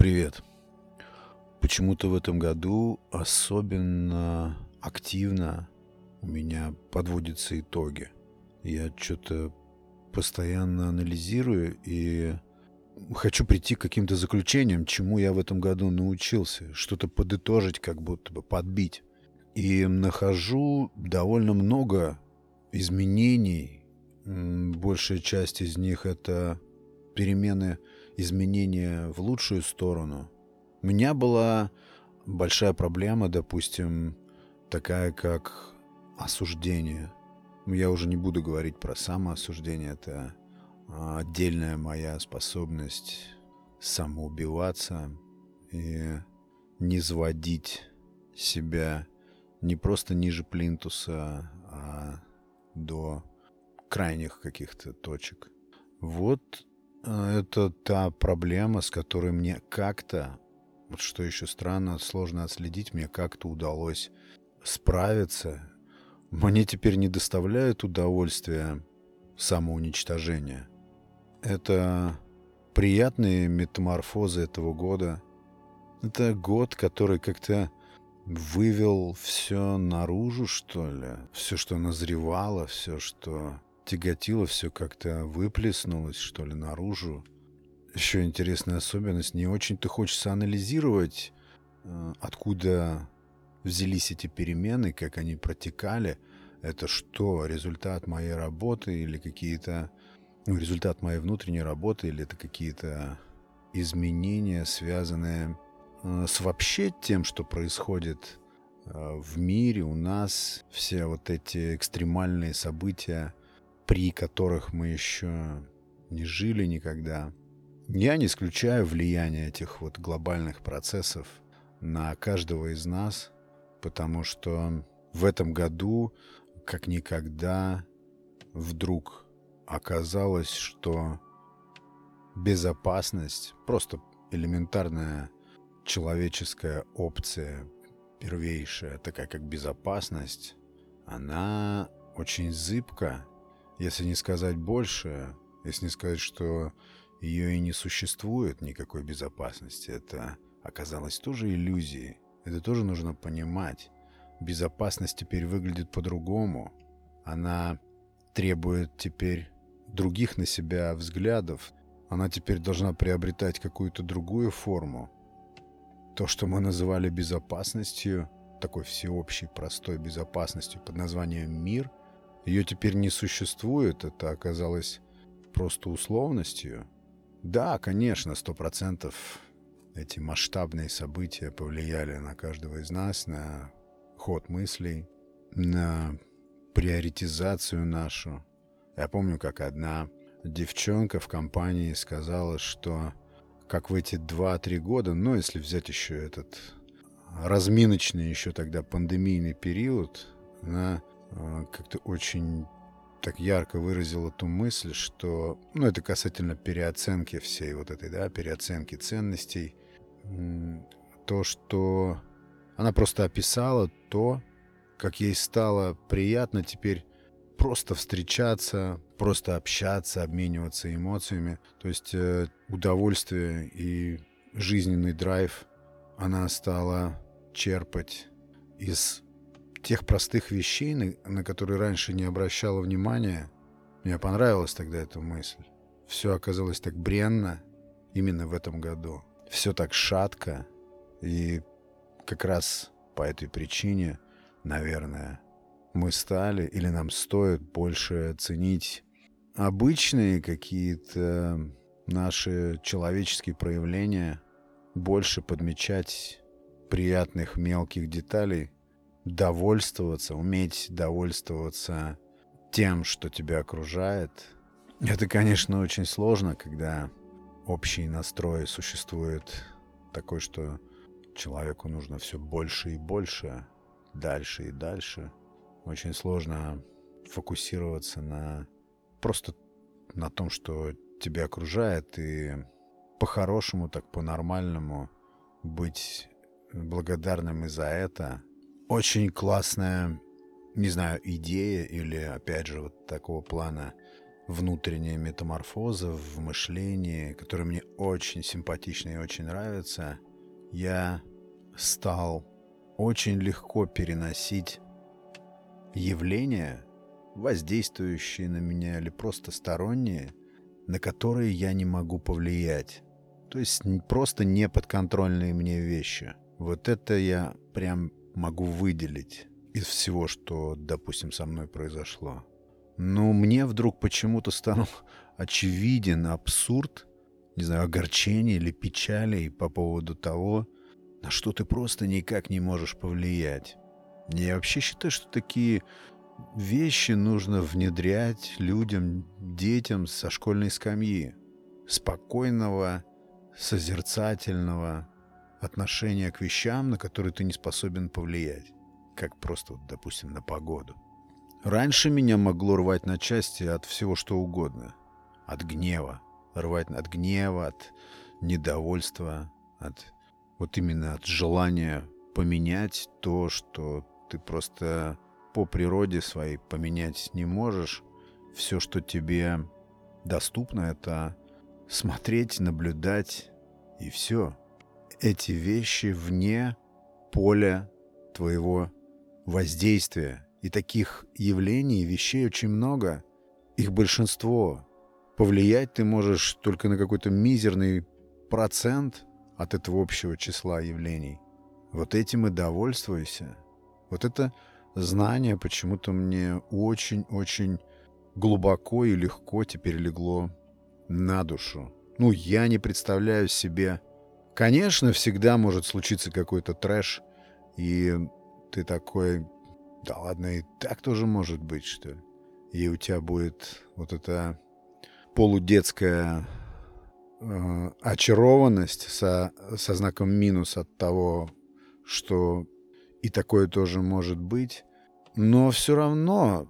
Привет. Почему-то в этом году особенно активно у меня подводятся итоги. Я что-то постоянно анализирую и хочу прийти к каким-то заключениям, чему я в этом году научился, что-то подытожить, как будто бы подбить. И нахожу довольно много изменений. Большая часть из них это перемены изменения в лучшую сторону. У меня была большая проблема, допустим, такая как осуждение. Я уже не буду говорить про самоосуждение, это отдельная моя способность самоубиваться и не сводить себя не просто ниже плинтуса, а до крайних каких-то точек. Вот а, это та проблема, с которой мне как-то, вот что еще странно, сложно отследить, мне как-то удалось справиться. Мне теперь не доставляет удовольствия самоуничтожение. Это приятные метаморфозы этого года. Это год, который как-то вывел все наружу, что ли. Все, что назревало, все, что тяготило, все как-то выплеснулось, что ли, наружу. Еще интересная особенность. Не очень-то хочется анализировать, э, откуда взялись эти перемены, как они протекали. Это что, результат моей работы или какие-то... Ну, результат моей внутренней работы или это какие-то изменения, связанные э, с вообще тем, что происходит э, в мире, у нас, все вот эти экстремальные события, при которых мы еще не жили никогда. Я не исключаю влияние этих вот глобальных процессов на каждого из нас, потому что в этом году, как никогда, вдруг оказалось, что безопасность, просто элементарная человеческая опция, первейшая, такая как безопасность, она очень зыбка если не сказать больше, если не сказать, что ее и не существует никакой безопасности, это оказалось тоже иллюзией. Это тоже нужно понимать. Безопасность теперь выглядит по-другому. Она требует теперь других на себя взглядов. Она теперь должна приобретать какую-то другую форму. То, что мы называли безопасностью, такой всеобщей, простой безопасностью под названием «мир», ее теперь не существует, это оказалось просто условностью. Да, конечно, сто процентов эти масштабные события повлияли на каждого из нас, на ход мыслей, на приоритизацию нашу. Я помню, как одна девчонка в компании сказала, что как в эти 2-3 года, ну, если взять еще этот разминочный еще тогда пандемийный период, она как-то очень так ярко выразил эту мысль, что, ну, это касательно переоценки всей вот этой, да, переоценки ценностей, то, что она просто описала то, как ей стало приятно теперь просто встречаться, просто общаться, обмениваться эмоциями. То есть э, удовольствие и жизненный драйв она стала черпать из тех простых вещей, на, на которые раньше не обращала внимания. Мне понравилась тогда эта мысль. Все оказалось так бренно именно в этом году. Все так шатко. И как раз по этой причине, наверное, мы стали или нам стоит больше ценить обычные какие-то наши человеческие проявления, больше подмечать приятных мелких деталей, довольствоваться, уметь довольствоваться тем, что тебя окружает. Это, конечно, очень сложно, когда общий настрой существует такой, что человеку нужно все больше и больше, дальше и дальше. Очень сложно фокусироваться на просто на том, что тебя окружает, и по-хорошему, так по-нормальному быть благодарным и за это, очень классная, не знаю, идея или, опять же, вот такого плана внутренняя метаморфоза в мышлении, которая мне очень симпатична и очень нравится, я стал очень легко переносить явления, воздействующие на меня или просто сторонние, на которые я не могу повлиять. То есть просто неподконтрольные мне вещи. Вот это я прям могу выделить из всего, что, допустим, со мной произошло. Но мне вдруг почему-то стал очевиден абсурд, не знаю, огорчения или печали по поводу того, на что ты просто никак не можешь повлиять. Я вообще считаю, что такие вещи нужно внедрять людям, детям со школьной скамьи. Спокойного, созерцательного отношения к вещам, на которые ты не способен повлиять. Как просто, допустим, на погоду. Раньше меня могло рвать на части от всего что угодно. От гнева. Рвать от гнева, от недовольства, от вот именно от желания поменять то, что ты просто по природе своей поменять не можешь. Все, что тебе доступно, это смотреть, наблюдать и все. Эти вещи вне поля твоего воздействия. И таких явлений, вещей очень много. Их большинство. Повлиять ты можешь только на какой-то мизерный процент от этого общего числа явлений. Вот этим и довольствуйся. Вот это знание почему-то мне очень-очень глубоко и легко теперь легло на душу. Ну, я не представляю себе... Конечно, всегда может случиться какой-то трэш, и ты такой... Да ладно, и так тоже может быть, что ли. И у тебя будет вот эта полудетская э, очарованность со, со знаком минус от того, что и такое тоже может быть. Но все равно,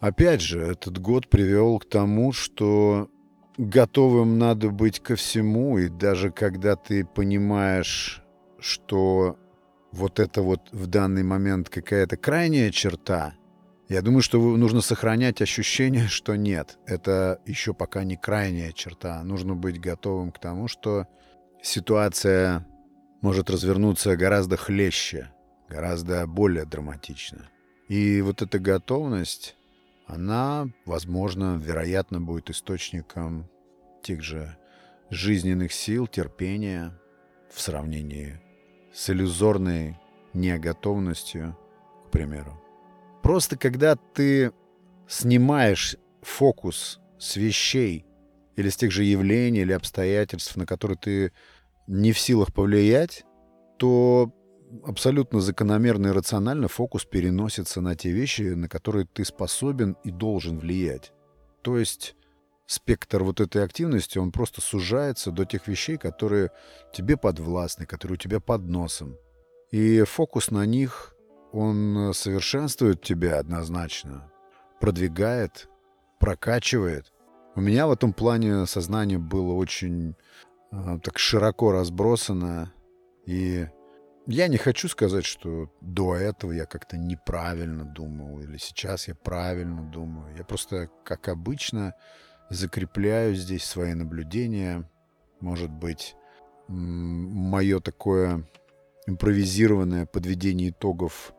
опять же, этот год привел к тому, что готовым надо быть ко всему. И даже когда ты понимаешь, что вот это вот в данный момент какая-то крайняя черта, я думаю, что нужно сохранять ощущение, что нет, это еще пока не крайняя черта. Нужно быть готовым к тому, что ситуация может развернуться гораздо хлеще, гораздо более драматично. И вот эта готовность, она, возможно, вероятно, будет источником тех же жизненных сил, терпения в сравнении с иллюзорной неготовностью, к примеру. Просто когда ты снимаешь фокус с вещей или с тех же явлений или обстоятельств, на которые ты не в силах повлиять, то абсолютно закономерно и рационально фокус переносится на те вещи, на которые ты способен и должен влиять. То есть спектр вот этой активности, он просто сужается до тех вещей, которые тебе подвластны, которые у тебя под носом. И фокус на них, он совершенствует тебя однозначно, продвигает, прокачивает. У меня в этом плане сознание было очень э, так широко разбросано, и я не хочу сказать, что до этого я как-то неправильно думал, или сейчас я правильно думаю. Я просто, как обычно, закрепляю здесь свои наблюдения. Может быть, мое такое импровизированное подведение итогов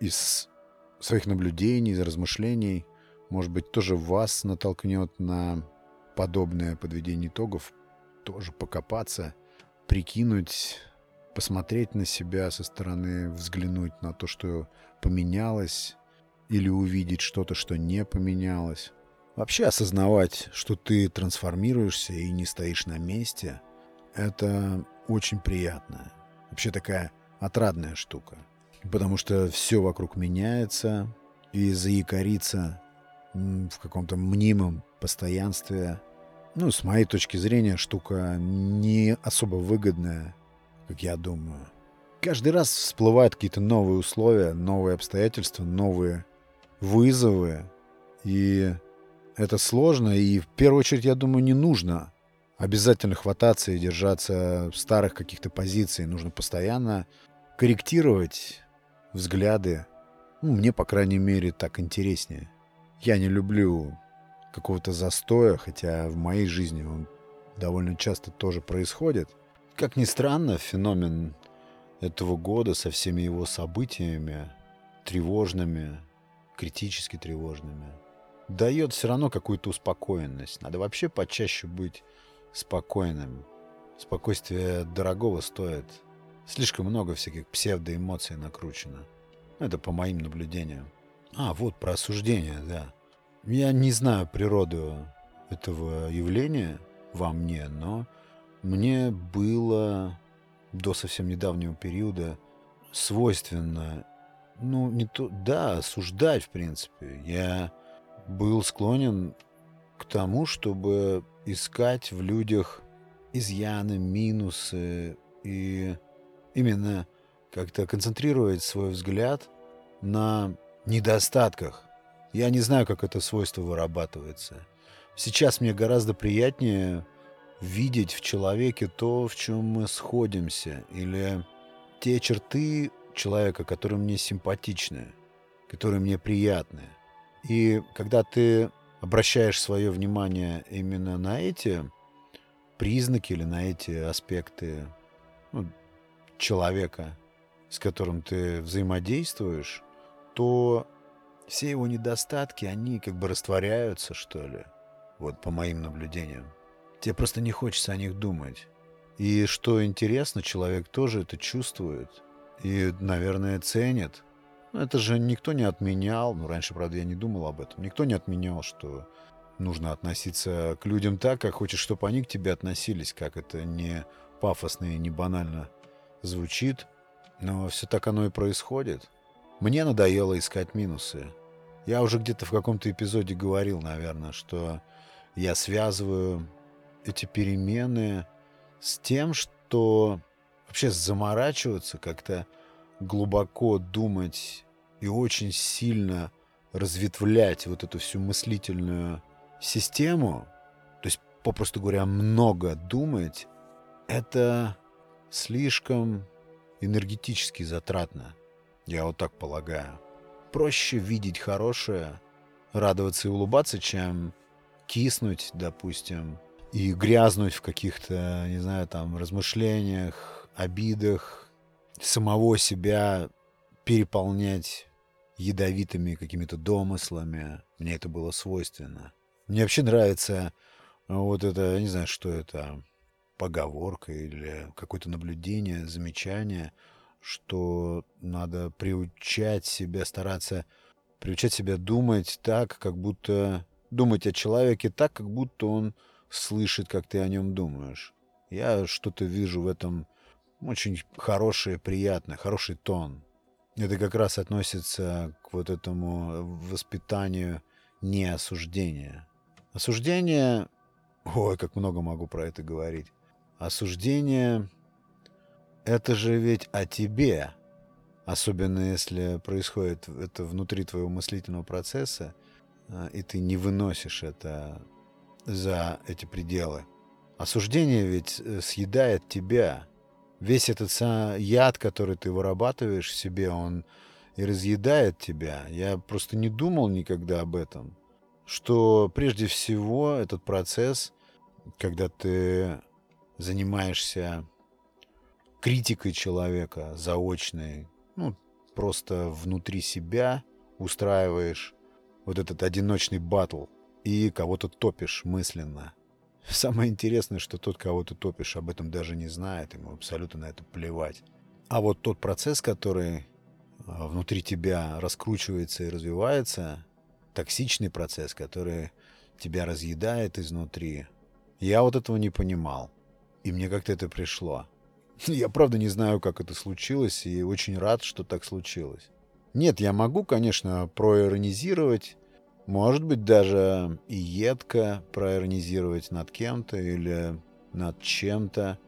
из своих наблюдений, из размышлений, может быть, тоже вас натолкнет на подобное подведение итогов, тоже покопаться, прикинуть посмотреть на себя со стороны, взглянуть на то, что поменялось, или увидеть что-то, что не поменялось. Вообще осознавать, что ты трансформируешься и не стоишь на месте, это очень приятно. Вообще такая отрадная штука. Потому что все вокруг меняется, и заякориться в каком-то мнимом постоянстве, ну, с моей точки зрения, штука не особо выгодная как я думаю. Каждый раз всплывают какие-то новые условия, новые обстоятельства, новые вызовы. И это сложно. И в первую очередь, я думаю, не нужно обязательно хвататься и держаться старых каких-то позиций. Нужно постоянно корректировать взгляды. Ну, мне, по крайней мере, так интереснее. Я не люблю какого-то застоя, хотя в моей жизни он довольно часто тоже происходит. Как ни странно, феномен этого года со всеми его событиями, тревожными, критически тревожными, дает все равно какую-то успокоенность. Надо вообще почаще быть спокойным. Спокойствие дорогого стоит. Слишком много всяких псевдоэмоций накручено. Это по моим наблюдениям. А, вот про осуждение, да. Я не знаю природу этого явления во мне, но мне было до совсем недавнего периода свойственно, ну, не то, да, осуждать, в принципе. Я был склонен к тому, чтобы искать в людях изъяны, минусы и именно как-то концентрировать свой взгляд на недостатках. Я не знаю, как это свойство вырабатывается. Сейчас мне гораздо приятнее видеть в человеке то, в чем мы сходимся, или те черты человека, которые мне симпатичны, которые мне приятны. И когда ты обращаешь свое внимание именно на эти признаки или на эти аспекты ну, человека, с которым ты взаимодействуешь, то все его недостатки, они как бы растворяются, что ли. Вот по моим наблюдениям. Тебе просто не хочется о них думать. И что интересно, человек тоже это чувствует. И, наверное, ценит. Это же никто не отменял. Ну, раньше, правда, я не думал об этом. Никто не отменял, что нужно относиться к людям так, как хочешь, чтобы они к тебе относились. Как это не пафосно и не банально звучит. Но все так оно и происходит. Мне надоело искать минусы. Я уже где-то в каком-то эпизоде говорил, наверное, что я связываю эти перемены с тем, что вообще заморачиваться, как-то глубоко думать и очень сильно разветвлять вот эту всю мыслительную систему, то есть, попросту говоря, много думать, это слишком энергетически затратно. Я вот так полагаю. Проще видеть хорошее, радоваться и улыбаться, чем киснуть, допустим, и грязнуть в каких-то, не знаю, там, размышлениях, обидах, самого себя переполнять ядовитыми какими-то домыслами. Мне это было свойственно. Мне вообще нравится вот это, я не знаю, что это, поговорка или какое-то наблюдение, замечание, что надо приучать себя, стараться приучать себя думать так, как будто думать о человеке так, как будто он слышит, как ты о нем думаешь. Я что-то вижу в этом очень хорошее, приятное, хороший тон. Это как раз относится к вот этому воспитанию неосуждения. Осуждение... Ой, как много могу про это говорить. Осуждение — это же ведь о тебе. Особенно если происходит это внутри твоего мыслительного процесса, а, и ты не выносишь это за эти пределы. Осуждение ведь э, съедает тебя. Весь этот яд, который ты вырабатываешь в себе, он и разъедает тебя. Я просто не думал никогда об этом. Что прежде всего этот процесс, когда ты занимаешься критикой человека заочной, ну, просто внутри себя устраиваешь вот этот одиночный батл – и кого-то топишь мысленно. Самое интересное, что тот, кого ты топишь, об этом даже не знает, ему абсолютно на это плевать. А вот тот процесс, который а, внутри тебя раскручивается и развивается, токсичный процесс, который тебя разъедает изнутри, я вот этого не понимал. И мне как-то это пришло. Я правда не знаю, как это случилось, и очень рад, что так случилось. Нет, я могу, конечно, проиронизировать может быть, даже и едко проиронизировать над кем-то или над чем-то.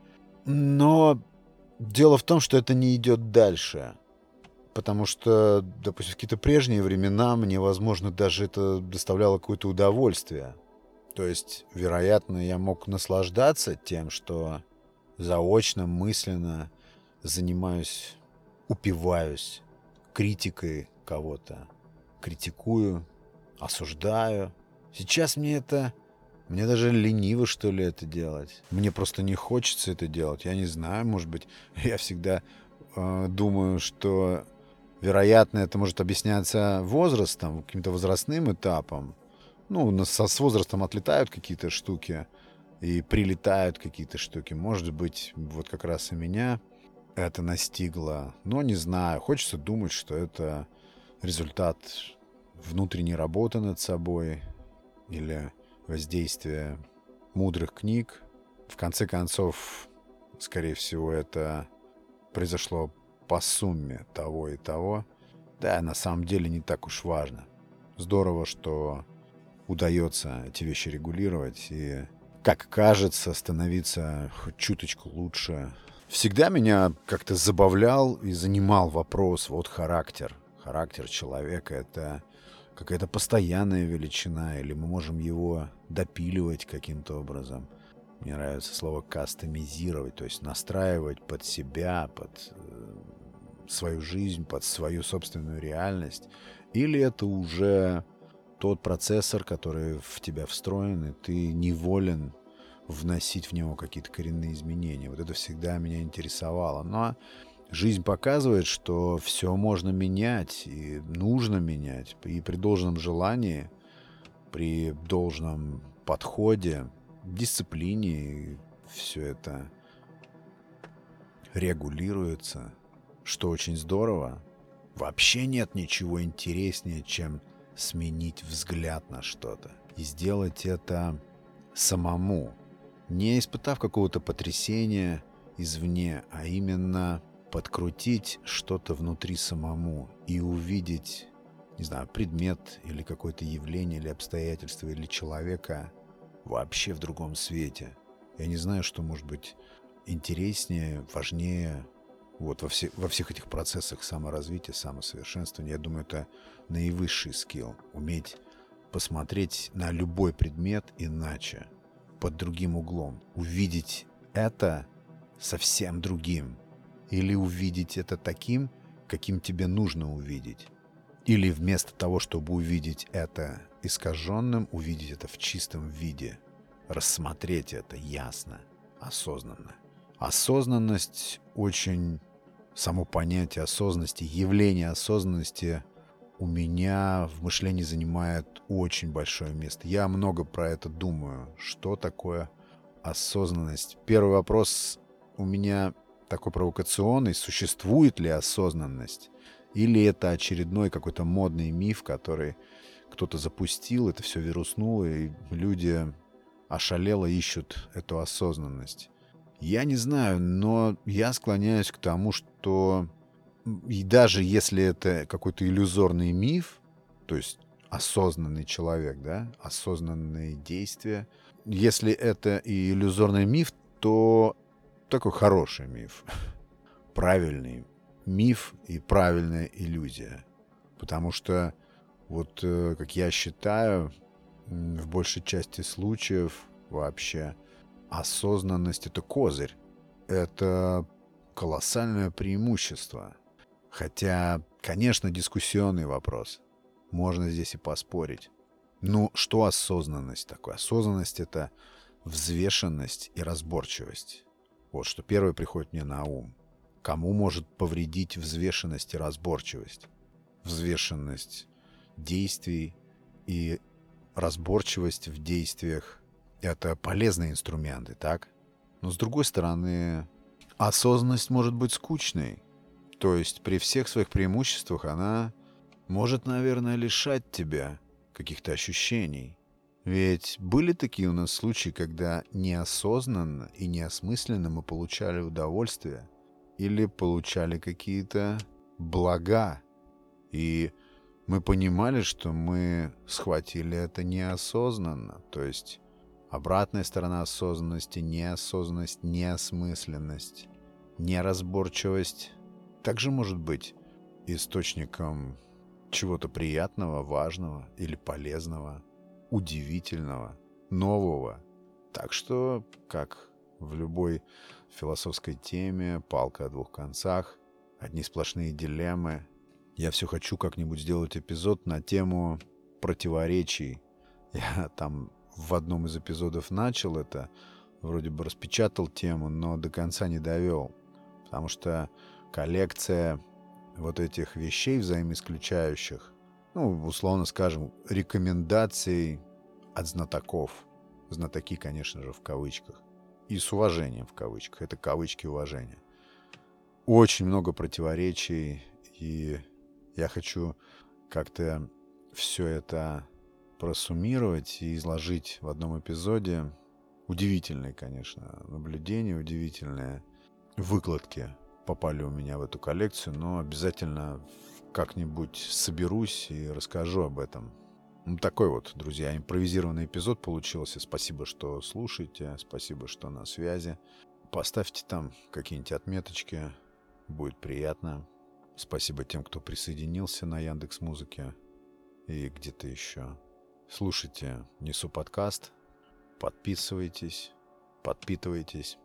Но дело в том, что это не идет дальше. Потому что, допустим, в какие-то прежние времена мне, возможно, даже это доставляло какое-то удовольствие. То есть, вероятно, я мог наслаждаться тем, что заочно, мысленно занимаюсь, упиваюсь критикой кого-то, критикую осуждаю, Сейчас мне это... Мне даже лениво, что ли, это делать. Мне просто не хочется это делать. Я не знаю, может быть, я всегда э, думаю, что, вероятно, это может объясняться возрастом, каким-то возрастным этапом. Ну, со, с возрастом отлетают какие-то штуки и прилетают какие-то штуки. Может быть, вот как раз и меня это настигло. Но не знаю. Хочется думать, что это результат внутренней работы над собой или воздействия мудрых книг. В конце концов, скорее всего, это произошло по сумме того и того. Да, на самом деле не так уж важно. Здорово, что удается эти вещи регулировать и, как кажется, становиться хоть чуточку лучше. Всегда меня как-то забавлял и занимал вопрос, вот характер. Характер человека — это какая-то постоянная величина, или мы можем его допиливать каким-то образом. Мне нравится слово кастомизировать, то есть настраивать под себя, под э, свою жизнь, под свою собственную реальность. Или это уже тот процессор, который в тебя встроен, и ты неволен вносить в него какие-то коренные изменения. Вот это всегда меня интересовало. Но жизнь показывает, что все можно менять и нужно менять. И при должном желании, при должном подходе, дисциплине все это регулируется, что очень здорово. Вообще нет ничего интереснее, чем сменить взгляд на что-то. И сделать это самому, не испытав какого-то потрясения извне, а именно подкрутить что-то внутри самому и увидеть, не знаю, предмет или какое-то явление или обстоятельство или человека вообще в другом свете. Я не знаю, что может быть интереснее, важнее вот во, все, во всех этих процессах саморазвития, самосовершенствования. Я думаю, это наивысший скилл. Уметь посмотреть на любой предмет иначе, под другим углом. Увидеть это совсем другим. Или увидеть это таким, каким тебе нужно увидеть. Или вместо того, чтобы увидеть это искаженным, увидеть это в чистом виде. Рассмотреть это ясно, осознанно. Осознанность очень... Само понятие осознанности, явление осознанности у меня в мышлении занимает очень большое место. Я много про это думаю. Что такое осознанность? Первый вопрос у меня такой провокационный. Существует ли осознанность? Или это очередной какой-то модный миф, который кто-то запустил, это все вируснуло, и люди ошалело ищут эту осознанность? Я не знаю, но я склоняюсь к тому, что и даже если это какой-то иллюзорный миф, то есть осознанный человек, да, осознанные действия, если это и иллюзорный миф, то такой хороший миф, правильный миф и правильная иллюзия. Потому что, вот э, как я считаю, в большей части случаев вообще осознанность — это козырь. Это колоссальное преимущество — Хотя, конечно, дискуссионный вопрос. Можно здесь и поспорить. Ну, что осознанность такое? Осознанность — это взвешенность и разборчивость. Вот что первое приходит мне на ум. Кому может повредить взвешенность и разборчивость? Взвешенность действий и разборчивость в действиях — это полезные инструменты, так? Но с другой стороны, осознанность может быть скучной. То есть при всех своих преимуществах она может, наверное, лишать тебя каких-то ощущений. Ведь были такие у нас случаи, когда неосознанно и неосмысленно мы получали удовольствие или получали какие-то блага. И мы понимали, что мы схватили это неосознанно. То есть обратная сторона осознанности — неосознанность, неосмысленность, неразборчивость также может быть источником чего-то приятного, важного или полезного, удивительного, нового. Так что, как в любой философской теме, палка о двух концах, одни сплошные дилеммы. Я все хочу как-нибудь сделать эпизод на тему противоречий Я там в одном из эпизодов начал это, вроде бы распечатал тему, но до конца не довел. Потому что коллекция вот этих вещей взаимоисключающих, ну, условно скажем, рекомендаций от знатоков. Знатоки, конечно же, в кавычках. И с уважением в кавычках. Это кавычки уважения. Очень много противоречий, и я хочу как-то все это просуммировать и изложить в одном эпизоде. Удивительные, конечно, наблюдения, удивительные выкладки попали у меня в эту коллекцию, но обязательно как-нибудь соберусь и расскажу об этом. Ну, такой вот, друзья, импровизированный эпизод получился. Спасибо, что слушаете, спасибо, что на связи. Поставьте там какие-нибудь отметочки, будет приятно. Спасибо тем, кто присоединился на Яндекс Музыке и где-то еще. Слушайте Несу подкаст, подписывайтесь, подпитывайтесь.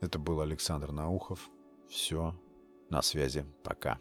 Это был Александр Наухов. Все, на связи, пока.